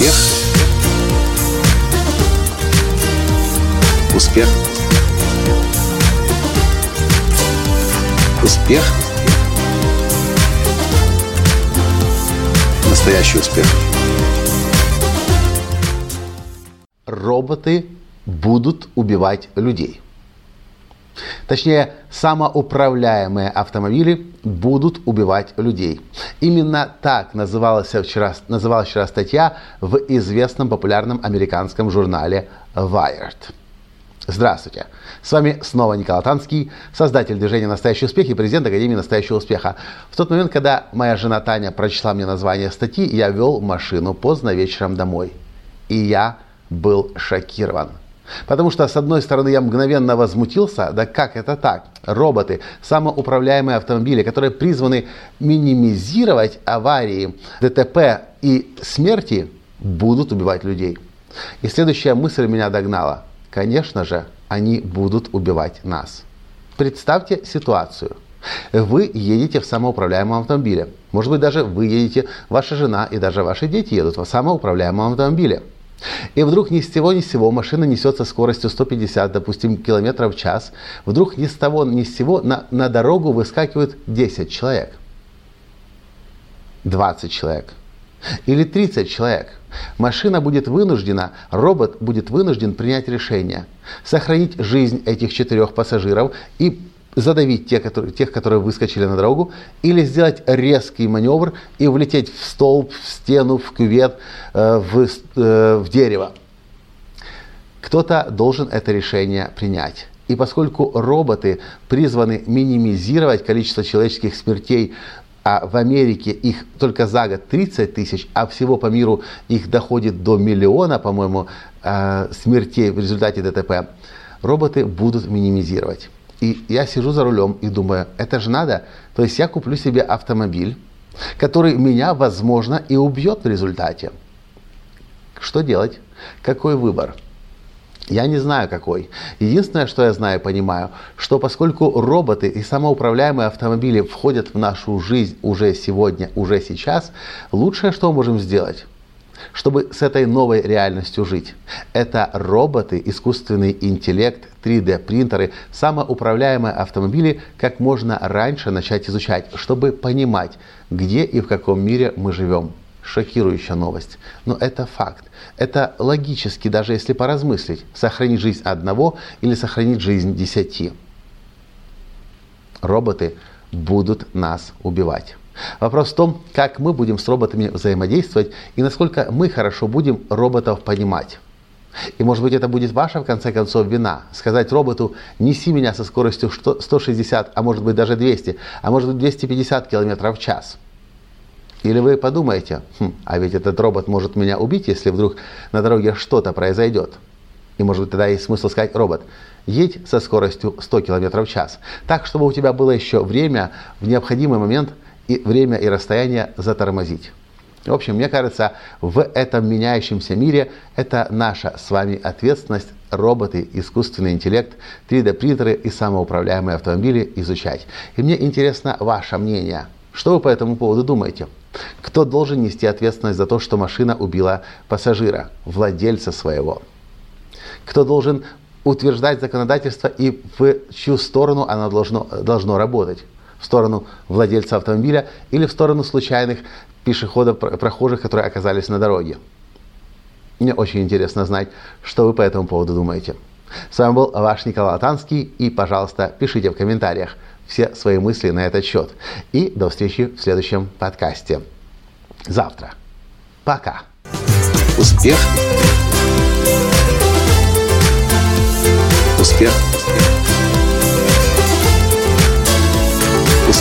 Успех. Успех. Успех. Настоящий успех. Роботы будут убивать людей. Точнее, самоуправляемые автомобили будут убивать людей. Именно так называлась вчера, называлась вчера статья в известном популярном американском журнале Wired. Здравствуйте! С вами снова Николай Танский, создатель движения «Настоящий успех» и президент Академии «Настоящего успеха». В тот момент, когда моя жена Таня прочла мне название статьи, я вел машину поздно вечером домой. И я был шокирован. Потому что, с одной стороны, я мгновенно возмутился, да как это так? Роботы, самоуправляемые автомобили, которые призваны минимизировать аварии, ДТП и смерти, будут убивать людей. И следующая мысль меня догнала. Конечно же, они будут убивать нас. Представьте ситуацию. Вы едете в самоуправляемом автомобиле. Может быть, даже вы едете, ваша жена и даже ваши дети едут в самоуправляемом автомобиле. И вдруг ни с того ни с сего машина несется скоростью 150, допустим, километров в час. Вдруг ни с того ни с сего на, на дорогу выскакивает 10 человек. 20 человек. Или 30 человек. Машина будет вынуждена, робот будет вынужден принять решение. Сохранить жизнь этих четырех пассажиров и задавить тех которые, тех, которые выскочили на дорогу, или сделать резкий маневр и влететь в столб, в стену, в кювет, э, в, э, в дерево. Кто-то должен это решение принять. И поскольку роботы призваны минимизировать количество человеческих смертей, а в Америке их только за год 30 тысяч, а всего по миру их доходит до миллиона, по-моему, э, смертей в результате ДТП, роботы будут минимизировать. И я сижу за рулем и думаю, это же надо. То есть я куплю себе автомобиль, который меня, возможно, и убьет в результате. Что делать? Какой выбор? Я не знаю какой. Единственное, что я знаю и понимаю, что поскольку роботы и самоуправляемые автомобили входят в нашу жизнь уже сегодня, уже сейчас, лучшее, что мы можем сделать, чтобы с этой новой реальностью жить. Это роботы, искусственный интеллект, 3D-принтеры, самоуправляемые автомобили как можно раньше начать изучать, чтобы понимать, где и в каком мире мы живем. Шокирующая новость. Но это факт. Это логически, даже если поразмыслить, сохранить жизнь одного или сохранить жизнь десяти. Роботы будут нас убивать. Вопрос в том, как мы будем с роботами взаимодействовать и насколько мы хорошо будем роботов понимать. И может быть это будет ваша, в конце концов, вина. Сказать роботу, неси меня со скоростью 160, а может быть даже 200, а может быть 250 км в час. Или вы подумаете, хм, а ведь этот робот может меня убить, если вдруг на дороге что-то произойдет. И может быть тогда есть смысл сказать, робот, едь со скоростью 100 км в час. Так, чтобы у тебя было еще время в необходимый момент и время и расстояние затормозить. В общем, мне кажется, в этом меняющемся мире это наша с вами ответственность роботы, искусственный интеллект, 3D-принтеры и самоуправляемые автомобили изучать. И мне интересно ваше мнение. Что вы по этому поводу думаете? Кто должен нести ответственность за то, что машина убила пассажира, владельца своего? Кто должен утверждать законодательство и в чью сторону оно должно, должно работать? В сторону владельца автомобиля или в сторону случайных пешеходов, прохожих, которые оказались на дороге. Мне очень интересно знать, что вы по этому поводу думаете. С вами был ваш Николай Танский, и, пожалуйста, пишите в комментариях все свои мысли на этот счет. И до встречи в следующем подкасте. Завтра. Пока. Успех. Успех.